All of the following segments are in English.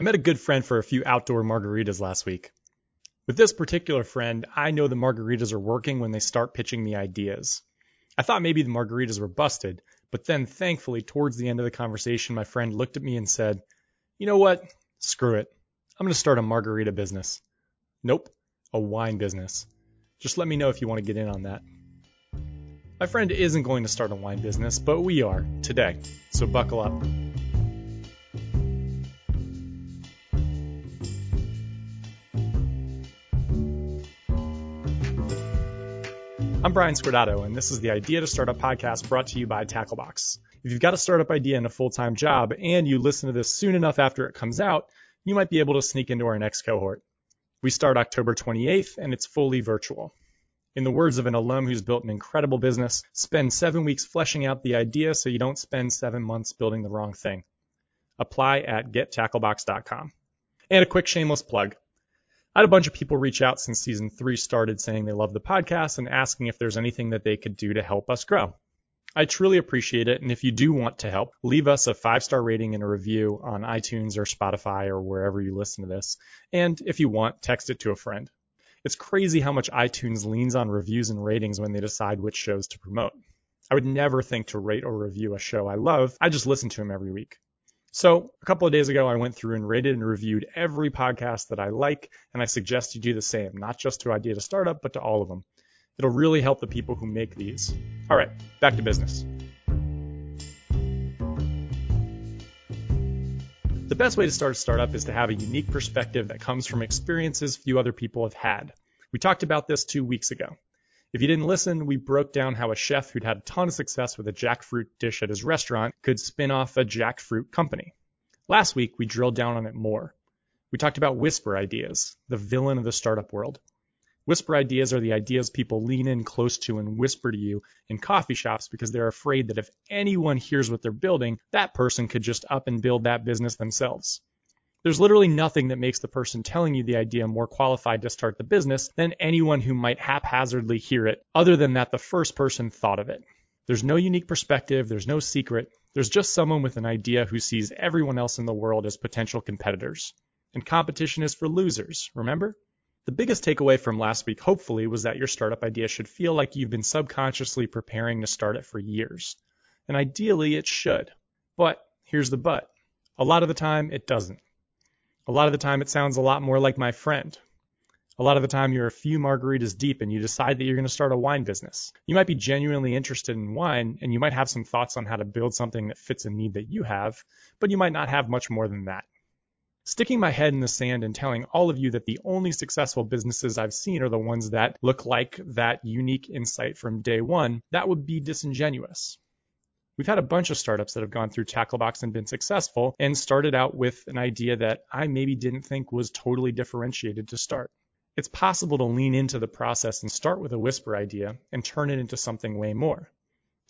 I met a good friend for a few outdoor margaritas last week. With this particular friend, I know the margaritas are working when they start pitching me ideas. I thought maybe the margaritas were busted, but then thankfully, towards the end of the conversation, my friend looked at me and said, You know what? Screw it. I'm going to start a margarita business. Nope, a wine business. Just let me know if you want to get in on that. My friend isn't going to start a wine business, but we are today, so buckle up. I'm Brian Scordato, and this is the Idea to Startup podcast brought to you by Tacklebox. If you've got a startup idea and a full time job, and you listen to this soon enough after it comes out, you might be able to sneak into our next cohort. We start October 28th, and it's fully virtual. In the words of an alum who's built an incredible business, spend seven weeks fleshing out the idea so you don't spend seven months building the wrong thing. Apply at gettacklebox.com. And a quick shameless plug. I had a bunch of people reach out since season three started saying they love the podcast and asking if there's anything that they could do to help us grow. I truly appreciate it. And if you do want to help, leave us a five star rating and a review on iTunes or Spotify or wherever you listen to this. And if you want, text it to a friend. It's crazy how much iTunes leans on reviews and ratings when they decide which shows to promote. I would never think to rate or review a show I love. I just listen to them every week. So a couple of days ago, I went through and rated and reviewed every podcast that I like, and I suggest you do the same, not just to Idea to Startup, but to all of them. It'll really help the people who make these. All right, back to business. The best way to start a startup is to have a unique perspective that comes from experiences few other people have had. We talked about this two weeks ago. If you didn't listen, we broke down how a chef who'd had a ton of success with a jackfruit dish at his restaurant could spin off a jackfruit company. Last week, we drilled down on it more. We talked about whisper ideas, the villain of the startup world. Whisper ideas are the ideas people lean in close to and whisper to you in coffee shops because they're afraid that if anyone hears what they're building, that person could just up and build that business themselves. There's literally nothing that makes the person telling you the idea more qualified to start the business than anyone who might haphazardly hear it, other than that the first person thought of it. There's no unique perspective, there's no secret, there's just someone with an idea who sees everyone else in the world as potential competitors. And competition is for losers, remember? The biggest takeaway from last week, hopefully, was that your startup idea should feel like you've been subconsciously preparing to start it for years. And ideally, it should. But here's the but. A lot of the time, it doesn't. A lot of the time, it sounds a lot more like my friend. A lot of the time, you're a few margaritas deep and you decide that you're going to start a wine business. You might be genuinely interested in wine and you might have some thoughts on how to build something that fits a need that you have, but you might not have much more than that. Sticking my head in the sand and telling all of you that the only successful businesses I've seen are the ones that look like that unique insight from day one, that would be disingenuous. We've had a bunch of startups that have gone through Tacklebox and been successful and started out with an idea that I maybe didn't think was totally differentiated to start. It's possible to lean into the process and start with a whisper idea and turn it into something way more.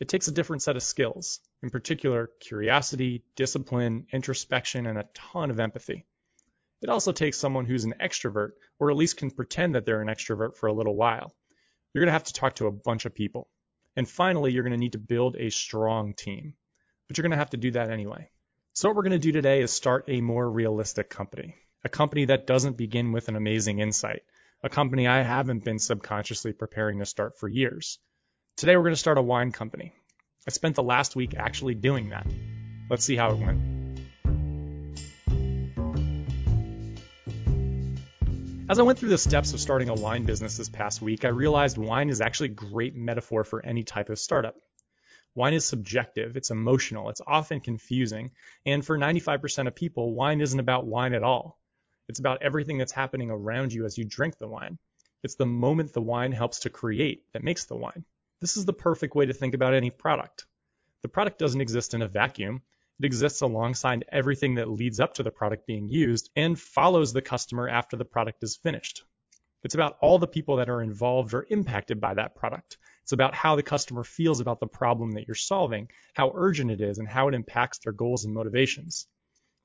It takes a different set of skills, in particular, curiosity, discipline, introspection, and a ton of empathy. It also takes someone who's an extrovert, or at least can pretend that they're an extrovert for a little while. You're going to have to talk to a bunch of people. And finally, you're going to need to build a strong team, but you're going to have to do that anyway. So what we're going to do today is start a more realistic company, a company that doesn't begin with an amazing insight, a company I haven't been subconsciously preparing to start for years. Today we're going to start a wine company. I spent the last week actually doing that. Let's see how it went. As I went through the steps of starting a wine business this past week, I realized wine is actually a great metaphor for any type of startup. Wine is subjective, it's emotional, it's often confusing, and for 95% of people, wine isn't about wine at all. It's about everything that's happening around you as you drink the wine. It's the moment the wine helps to create that makes the wine. This is the perfect way to think about any product. The product doesn't exist in a vacuum. It exists alongside everything that leads up to the product being used and follows the customer after the product is finished. It's about all the people that are involved or impacted by that product. It's about how the customer feels about the problem that you're solving, how urgent it is, and how it impacts their goals and motivations.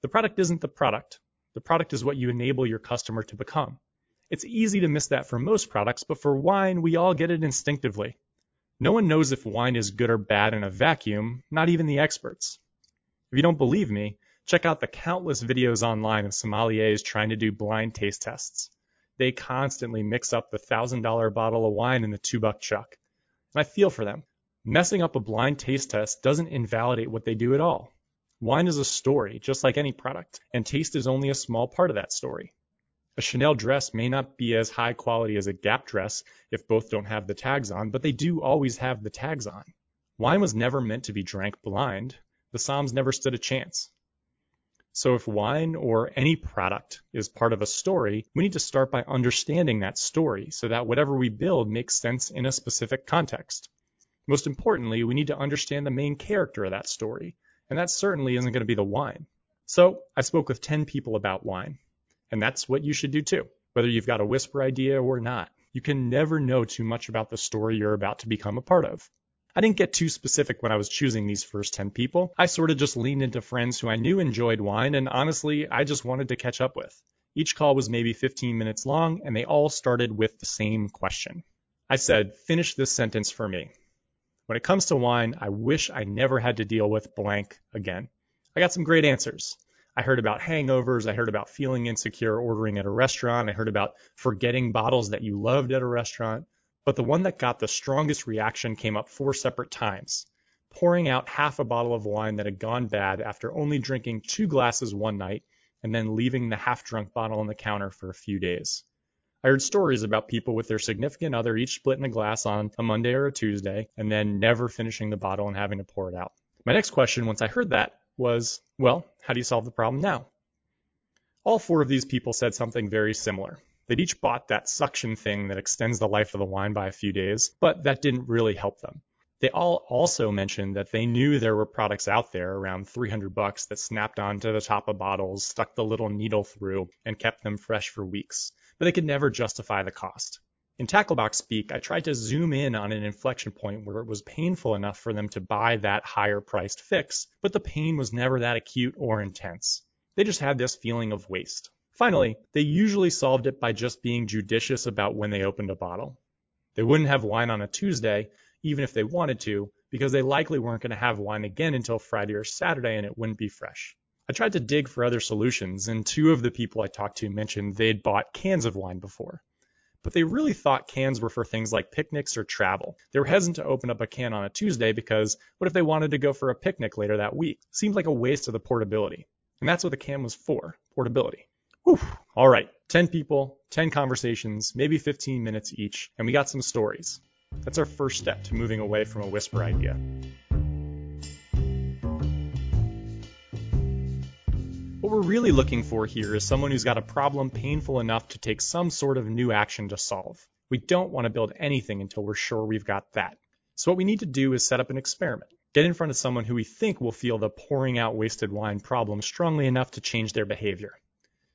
The product isn't the product. The product is what you enable your customer to become. It's easy to miss that for most products, but for wine, we all get it instinctively. No one knows if wine is good or bad in a vacuum, not even the experts. If you don't believe me, Check out the countless videos online of sommeliers trying to do blind taste tests. They constantly mix up the $1,000 bottle of wine in the two buck chuck. And I feel for them. Messing up a blind taste test doesn't invalidate what they do at all. Wine is a story, just like any product, and taste is only a small part of that story. A Chanel dress may not be as high quality as a Gap dress if both don't have the tags on, but they do always have the tags on. Wine was never meant to be drank blind. The somms never stood a chance. So if wine or any product is part of a story, we need to start by understanding that story so that whatever we build makes sense in a specific context. Most importantly, we need to understand the main character of that story, and that certainly isn't going to be the wine. So I spoke with 10 people about wine. And that's what you should do too, whether you've got a whisper idea or not. You can never know too much about the story you're about to become a part of. I didn't get too specific when I was choosing these first 10 people. I sort of just leaned into friends who I knew enjoyed wine, and honestly, I just wanted to catch up with. Each call was maybe 15 minutes long, and they all started with the same question. I said, finish this sentence for me. When it comes to wine, I wish I never had to deal with blank again. I got some great answers. I heard about hangovers. I heard about feeling insecure ordering at a restaurant. I heard about forgetting bottles that you loved at a restaurant. But the one that got the strongest reaction came up four separate times. Pouring out half a bottle of wine that had gone bad after only drinking two glasses one night and then leaving the half drunk bottle on the counter for a few days. I heard stories about people with their significant other each splitting a glass on a Monday or a Tuesday and then never finishing the bottle and having to pour it out. My next question, once I heard that, was, well, how do you solve the problem now? All four of these people said something very similar. They'd each bought that suction thing that extends the life of the wine by a few days, but that didn't really help them. They all also mentioned that they knew there were products out there around 300 bucks that snapped onto the top of bottles, stuck the little needle through, and kept them fresh for weeks, but they could never justify the cost. In Tacklebox speak, I tried to zoom in on an inflection point where it was painful enough for them to buy that higher priced fix, but the pain was never that acute or intense. They just had this feeling of waste. Finally, they usually solved it by just being judicious about when they opened a bottle. They wouldn't have wine on a Tuesday, even if they wanted to, because they likely weren't going to have wine again until Friday or Saturday and it wouldn't be fresh. I tried to dig for other solutions, and two of the people I talked to mentioned they'd bought cans of wine before but they really thought cans were for things like picnics or travel. They were hesitant to open up a can on a Tuesday because what if they wanted to go for a picnic later that week? Seemed like a waste of the portability. And that's what the can was for, portability. Whew. All right, 10 people, 10 conversations, maybe 15 minutes each, and we got some stories. That's our first step to moving away from a whisper idea. What we're really looking for here is someone who's got a problem painful enough to take some sort of new action to solve. We don't want to build anything until we're sure we've got that. So what we need to do is set up an experiment. Get in front of someone who we think will feel the pouring out wasted wine problem strongly enough to change their behavior.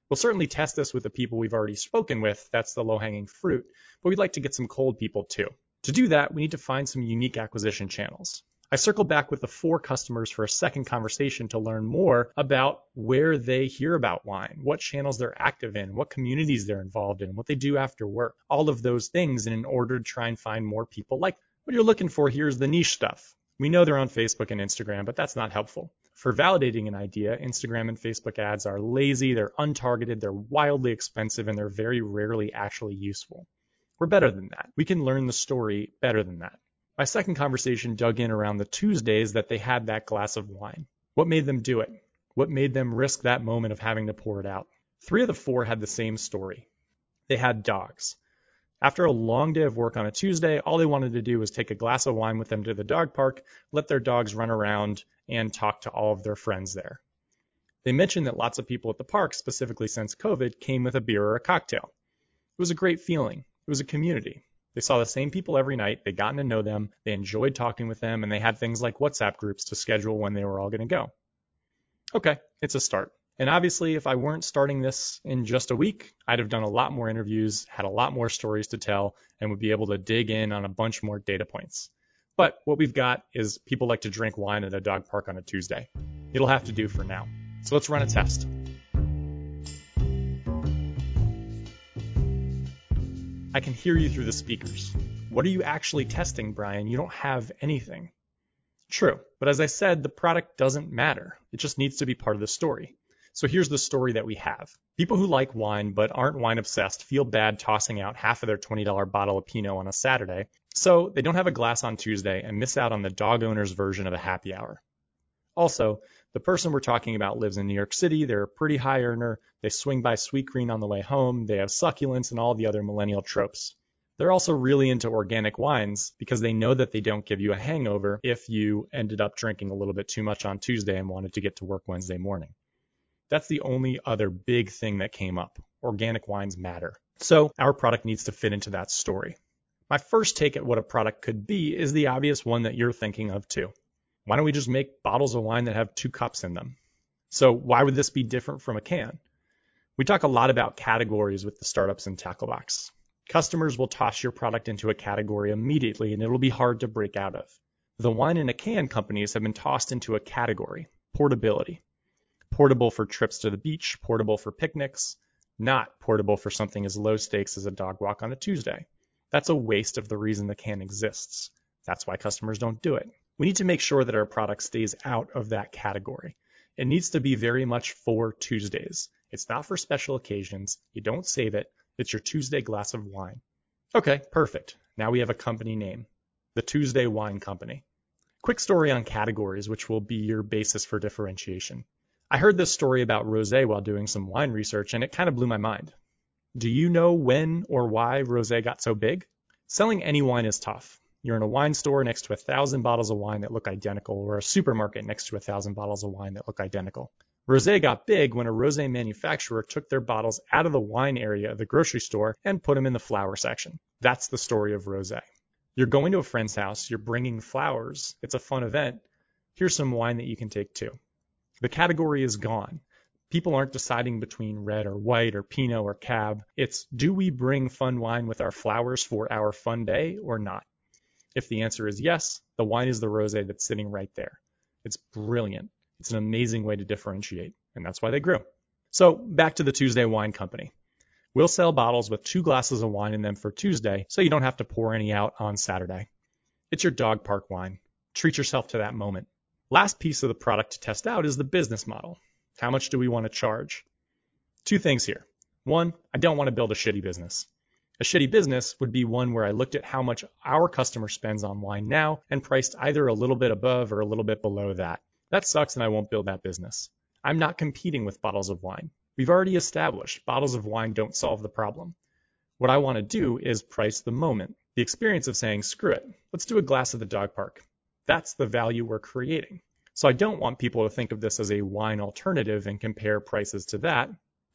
We'll certainly test this with the people we've already spoken with, that's the low hanging fruit, but we'd like to get some cold people too. To do that, we need to find some unique acquisition channels. I circled back with the four customers for a second conversation to learn more about where they hear about wine, what channels they're active in, what communities they're involved in, what they do after work, all of those things in order to try and find more people like what you're looking for here is the niche stuff. We know they're on Facebook and Instagram, but that's not helpful. For validating an idea, Instagram and Facebook ads are lazy, they're untargeted, they're wildly expensive, and they're very rarely actually useful. We're better than that. We can learn the story better than that. My second conversation dug in around the Tuesdays that they had that glass of wine. What made them do it? What made them risk that moment of having to pour it out? Three of the four had the same story. They had dogs. After a long day of work on a Tuesday, all they wanted to do was take a glass of wine with them to the dog park, let their dogs run around, and talk to all of their friends there. They mentioned that lots of people at the park, specifically since COVID, came with a beer or a cocktail. It was a great feeling. It was a community. They saw the same people every night. They gotten to know them. They enjoyed talking with them, and they had things like WhatsApp groups to schedule when they were all going to go. Okay, it's a start. And obviously, if I weren't starting this in just a week, I'd have done a lot more interviews, had a lot more stories to tell, and would be able to dig in on a bunch more data points. But what we've got is people like to drink wine at a dog park on a Tuesday. It'll have to do for now. So let's run a test. I can hear you through the speakers. What are you actually testing, Brian? You don't have anything. True, but as I said, the product doesn't matter. It just needs to be part of the story. So here's the story that we have. People who like wine but aren't wine obsessed feel bad tossing out half of their $20 bottle of Pinot on a Saturday, so they don't have a glass on Tuesday and miss out on the dog owner's version of a happy hour. Also, the person we're talking about lives in New York City. They're a pretty high earner. They swing by Sweetgreen on the way home. They have succulents and all the other millennial tropes. They're also really into organic wines because they know that they don't give you a hangover if you ended up drinking a little bit too much on Tuesday and wanted to get to work Wednesday morning. That's the only other big thing that came up. Organic wines matter. So our product needs to fit into that story. My first take at what a product could be is the obvious one that you're thinking of too. Why don't we just make bottles of wine that have two cups in them? So why would this be different from a can? We talk a lot about categories with the startups in Tacklebox. Customers will toss your product into a category immediately and it'll be hard to break out of. The wine in a can companies have been tossed into a category, portability portable for trips to the beach, portable for picnics, not portable for something as low stakes as a dog walk on a Tuesday. That's a waste of the reason the can exists. That's why customers don't do it. We need to make sure that our product stays out of that category. It needs to be very much for Tuesdays. It's not for special occasions. You don't save it. It's your Tuesday glass of wine. Okay, perfect. Now we have a company name, the Tuesday Wine Company. Quick story on categories, which will be your basis for differentiation. I heard this story about rosé while doing some wine research, and it kind of blew my mind. Do you know when or why rosé got so big? Selling any wine is tough. You're in a wine store next to a thousand bottles of wine that look identical, or a supermarket next to a thousand bottles of wine that look identical. Rosé got big when a rosé manufacturer took their bottles out of the wine area of the grocery store and put them in the flower section. That's the story of rosé. You're going to a friend's house, you're bringing flowers, it's a fun event. Here's some wine that you can take too. The category is gone. People aren't deciding between red or white or Pinot or Cab. It's do we bring fun wine with our flowers for our fun day or not? If the answer is yes, the wine is the rosé that's sitting right there. It's brilliant. It's an amazing way to differentiate, and that's why they grew. So back to the Tuesday Wine Company. We'll sell bottles with two glasses of wine in them for Tuesday, so you don't have to pour any out on Saturday. It's your dog park wine. Treat yourself to that moment. Last piece of the product to test out is the business model. How much do we want to charge? Two things here. One, I don't want to build a shitty business. A shitty business would be one where I looked at how much our customer spends on wine now and priced either a little bit above or a little bit below that. That sucks and I won't build that business. I'm not competing with bottles of wine. We've already established bottles of wine don't solve the problem. What I want to do is price the moment, the experience of saying, screw it, let's do a glass at the dog park. That's the value we're creating. So I don't want people to think of this as a wine alternative and compare prices to that.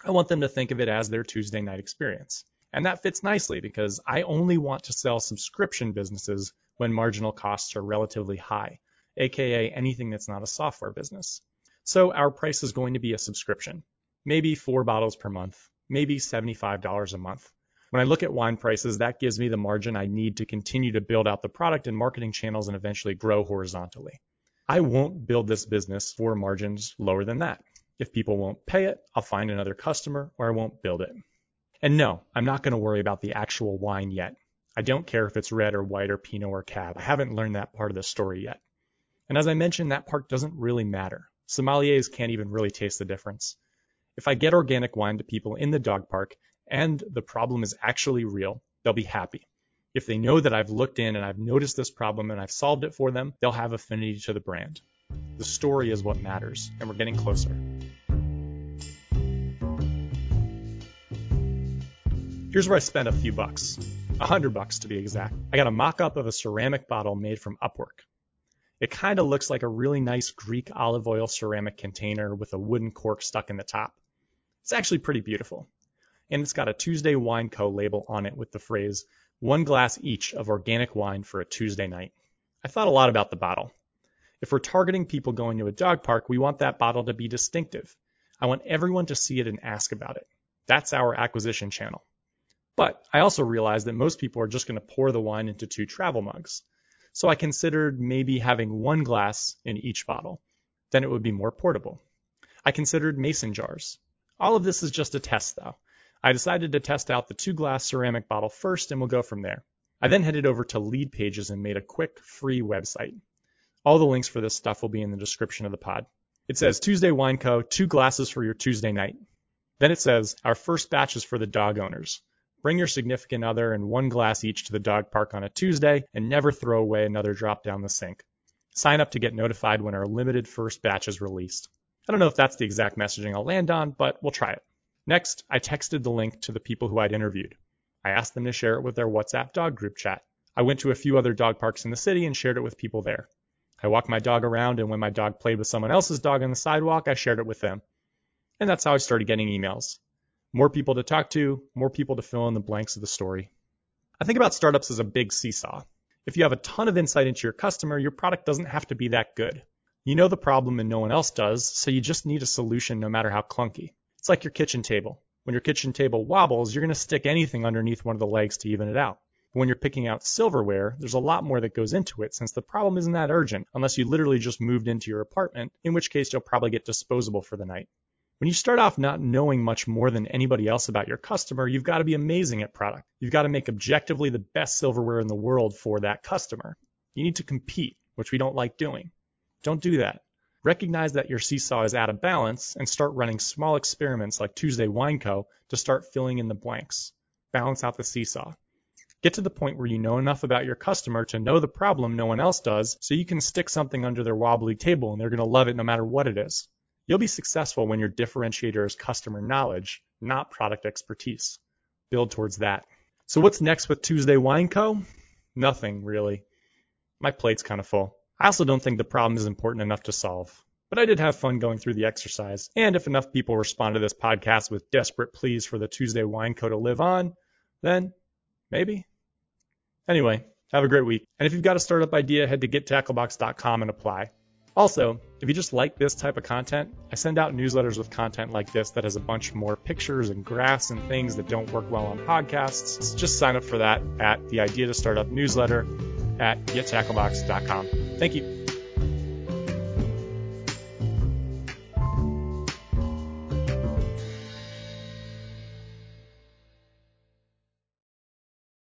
I want them to think of it as their Tuesday night experience. And that fits nicely because I only want to sell subscription businesses when marginal costs are relatively high, aka anything that's not a software business. So our price is going to be a subscription, maybe four bottles per month, maybe $75 a month. When I look at wine prices, that gives me the margin I need to continue to build out the product and marketing channels and eventually grow horizontally. I won't build this business for margins lower than that. If people won't pay it, I'll find another customer or I won't build it. And no, I'm not going to worry about the actual wine yet. I don't care if it's red or white or Pinot or Cab. I haven't learned that part of the story yet. And as I mentioned, that part doesn't really matter. Sommeliers can't even really taste the difference. If I get organic wine to people in the dog park and the problem is actually real, they'll be happy. If they know that I've looked in and I've noticed this problem and I've solved it for them, they'll have affinity to the brand. The story is what matters, and we're getting closer. Here's where I spent a few bucks. A hundred bucks to be exact. I got a mock-up of a ceramic bottle made from Upwork. It kind of looks like a really nice Greek olive oil ceramic container with a wooden cork stuck in the top. It's actually pretty beautiful and it's got a Tuesday Wine Co. label on it with the phrase, one glass each of organic wine for a Tuesday night. I thought a lot about the bottle. If we're targeting people going to a dog park, we want that bottle to be distinctive. I want everyone to see it and ask about it. That's our acquisition channel. But I also realized that most people are just going to pour the wine into two travel mugs. So I considered maybe having one glass in each bottle. Then it would be more portable. I considered mason jars. All of this is just a test though. I decided to test out the two glass ceramic bottle first and we'll go from there. I then headed over to Leadpages and made a quick free website. All the links for this stuff will be in the description of the pod. It says Tuesday Wine Co., two glasses for your Tuesday night. Then it says, Our first batch is for the dog owners. Bring your significant other and one glass each to the dog park on a Tuesday and never throw away another drop down the sink. Sign up to get notified when our limited first batch is released. I don't know if that's the exact messaging I'll land on, but we'll try it. Next, I texted the link to the people who I'd interviewed. I asked them to share it with their WhatsApp dog group chat. I went to a few other dog parks in the city and shared it with people there. I walked my dog around, and when my dog played with someone else's dog on the sidewalk, I shared it with them. And that's how I started getting emails. More people to talk to, more people to fill in the blanks of the story. I think about startups as a big seesaw. If you have a ton of insight into your customer, your product doesn't have to be that good. You know the problem and no one else does, so you just need a solution no matter how clunky. It's like your kitchen table. When your kitchen table wobbles, you're going to stick anything underneath one of the legs to even it out. When you're picking out silverware, there's a lot more that goes into it since the problem isn't that urgent unless you literally just moved into your apartment, in which case you'll probably get disposable for the night. When you start off not knowing much more than anybody else about your customer, you've got to be amazing at product. You've got to make objectively the best silverware in the world for that customer. You need to compete, which we don't like doing. Don't do that. Recognize that your seesaw is out of balance and start running small experiments like Tuesday Wine Co. to start filling in the blanks. Balance out the seesaw. Get to the point where you know enough about your customer to know the problem no one else does so you can stick something under their wobbly table and they're going to love it no matter what it is. You'll be successful when your differentiator is customer knowledge, not product expertise. Build towards that. So what's next with Tuesday Wine Co? Nothing really. My plate's kind of full. I also don't think the problem is important enough to solve. But I did have fun going through the exercise. And if enough people respond to this podcast with desperate pleas for the Tuesday Wine Co to live on, then maybe. Anyway, have a great week. And if you've got a startup idea, head to gettacklebox.com and apply. Also, if you just like this type of content, I send out newsletters with content like this that has a bunch more pictures and graphs and things that don't work well on podcasts. Just sign up for that at the Idea to Startup newsletter at gettacklebox.com. Thank you.